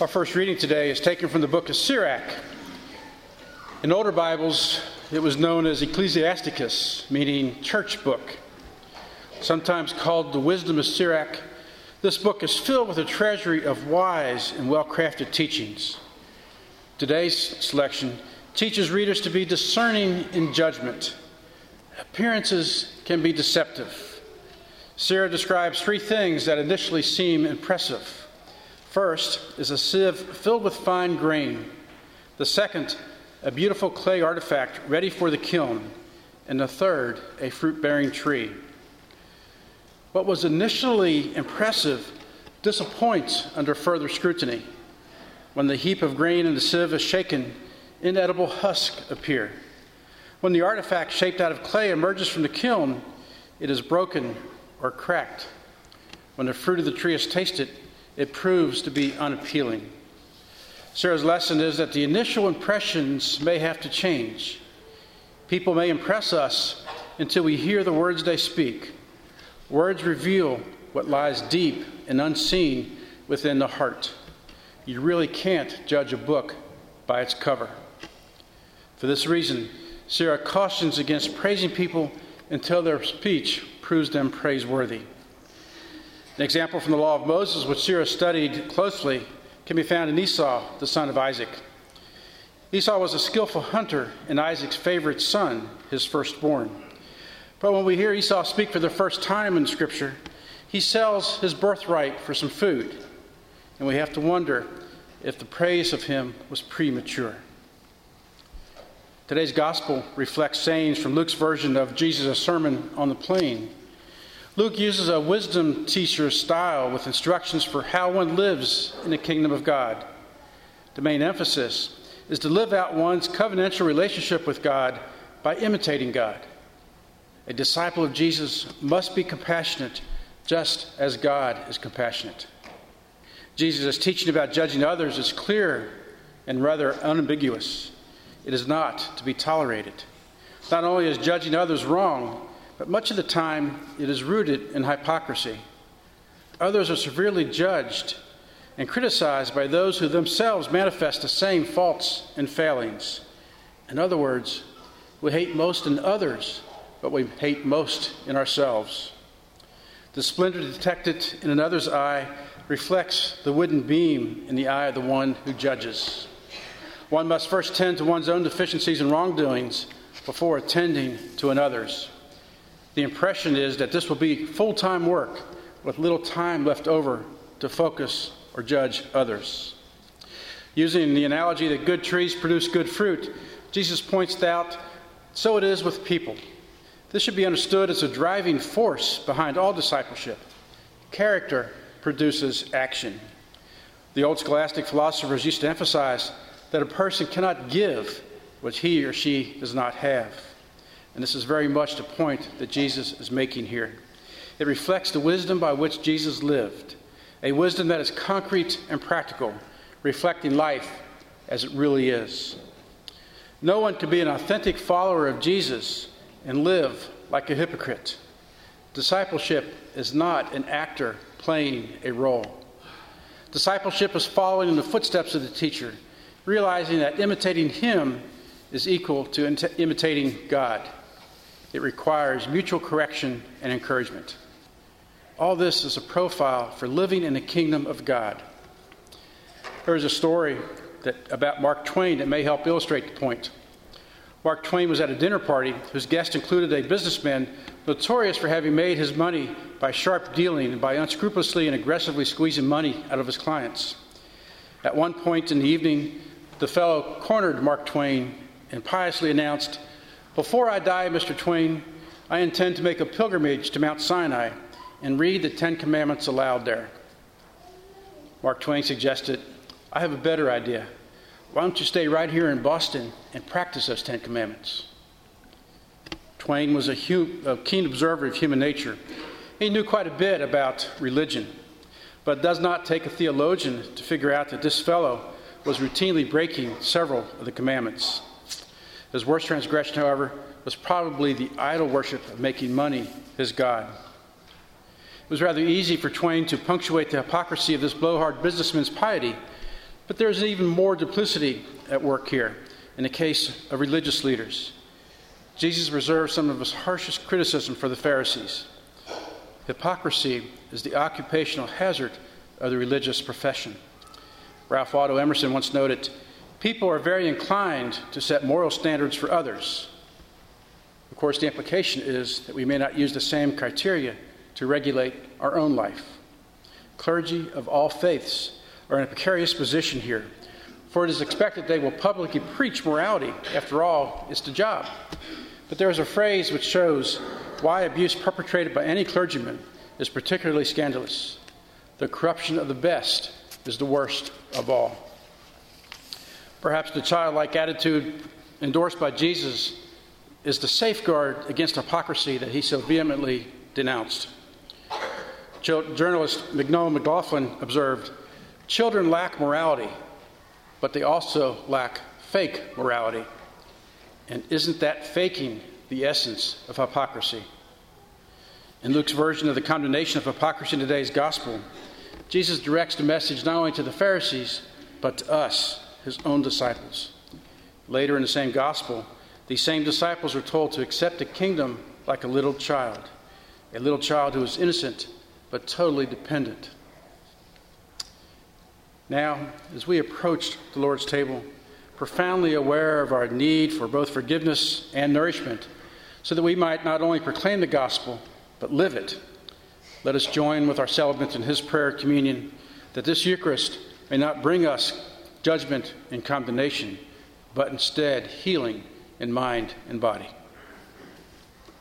Our first reading today is taken from the book of Sirach. In older Bibles, it was known as Ecclesiasticus, meaning church book. Sometimes called the Wisdom of Sirach, this book is filled with a treasury of wise and well crafted teachings. Today's selection teaches readers to be discerning in judgment. Appearances can be deceptive. Sirach describes three things that initially seem impressive First is a sieve filled with fine grain. The second, a beautiful clay artifact ready for the kiln. And the third, a fruit bearing tree. What was initially impressive disappoints under further scrutiny. When the heap of grain in the sieve is shaken, inedible husks appear. When the artifact shaped out of clay emerges from the kiln, it is broken or cracked. When the fruit of the tree is tasted, it proves to be unappealing. Sirach's lesson is that the initial impressions may have to change. People may impress us until we hear the words they speak. Words reveal what lies deep and unseen within the heart. You really can't judge a book by its cover. For this reason, Sarah cautions against praising people until their speech proves them praiseworthy. An example from the law of Moses, which Sirach studied closely, can be found in Esau, the son of Isaac. Esau was a skillful hunter and Isaac's favorite son, his firstborn. But when we hear Esau speak for the first time in Scripture, he sells his birthright for some food. And we have to wonder if the praise of him was premature. Today's gospel reflects sayings from Luke's version of Jesus' Sermon on the Plain. Luke uses a wisdom teacher style with instructions for how one lives in the kingdom of God. The main emphasis is to live out one's covenantal relationship with God by imitating God. A disciple of Jesus must be compassionate just as God is compassionate. Jesus' teaching about judging others is clear and rather unambiguous. It is not to be tolerated. Not only is judging others wrong, but much of the time it is rooted in hypocrisy. Others are severely judged and criticized by those who themselves manifest the same faults and failings. In other words, we hate most in others, but we hate most in ourselves. The splinter detected in another's eye reflects the wooden beam in the eye of the one who judges. One must first tend to one's own deficiencies and wrongdoings before attending to another's. The impression is that this will be full time work with little time left over to focus or judge others. Using the analogy that good trees produce good fruit, Jesus points out so it is with people. This should be understood as a driving force behind all discipleship. Character produces action. The old scholastic philosophers used to emphasize that a person cannot give what he or she does not have. And this is very much the point that Jesus is making here. It reflects the wisdom by which Jesus lived, a wisdom that is concrete and practical, reflecting life as it really is. No one can be an authentic follower of Jesus and live like a hypocrite. Discipleship is not an actor playing a role. Discipleship is following in the footsteps of the teacher, realizing that imitating him is equal to imitating God. It requires mutual correction and encouragement. All this is a profile for living in the kingdom of God. There is a story that, about Mark Twain that may help illustrate the point. Mark Twain was at a dinner party whose guests included a businessman notorious for having made his money by sharp dealing and by unscrupulously and aggressively squeezing money out of his clients. At one point in the evening, the fellow cornered Mark Twain and piously announced, before I die, Mr. Twain, I intend to make a pilgrimage to Mount Sinai and read the Ten Commandments aloud there. Mark Twain suggested, I have a better idea. Why don't you stay right here in Boston and practice those Ten Commandments? Twain was a, a keen observer of human nature. He knew quite a bit about religion, but it does not take a theologian to figure out that this fellow was routinely breaking several of the commandments. His worst transgression, however, was probably the idol worship of making money his God. It was rather easy for Twain to punctuate the hypocrisy of this blowhard businessman's piety But there's even more duplicity at work here in the case of religious leaders. Jesus reserved some of his harshest criticism for the Pharisees. Hypocrisy is the occupational hazard of the religious profession. Ralph Waldo Emerson once noted People are very inclined to set moral standards for others. Of course, the implication is that we may not use the same criteria to regulate our own life. Clergy of all faiths are in a precarious position here, for it is expected they will publicly preach morality. After all, it's the job. But there is a phrase which shows why abuse perpetrated by any clergyman is particularly scandalous. The corruption of the best is the worst of all. Perhaps the childlike attitude endorsed by Jesus is the safeguard against hypocrisy that he so vehemently denounced. Journalist Mignon McLaughlin observed Children lack morality, but they also lack fake morality. And isn't that faking the essence of hypocrisy? In Luke's version of the condemnation of hypocrisy in today's gospel, Jesus directs the message not only to the Pharisees, but to us, his own disciples. Later in the same gospel, these same disciples are told to accept the kingdom like a little child, a little child who is innocent but totally dependent. Now, as we approach the Lord's table, profoundly aware of our need for both forgiveness and nourishment, so that we might not only proclaim the gospel, but live it, let us join with our celebrants in his prayer communion that this Eucharist may not bring us judgment and condemnation, but instead healing in mind and body.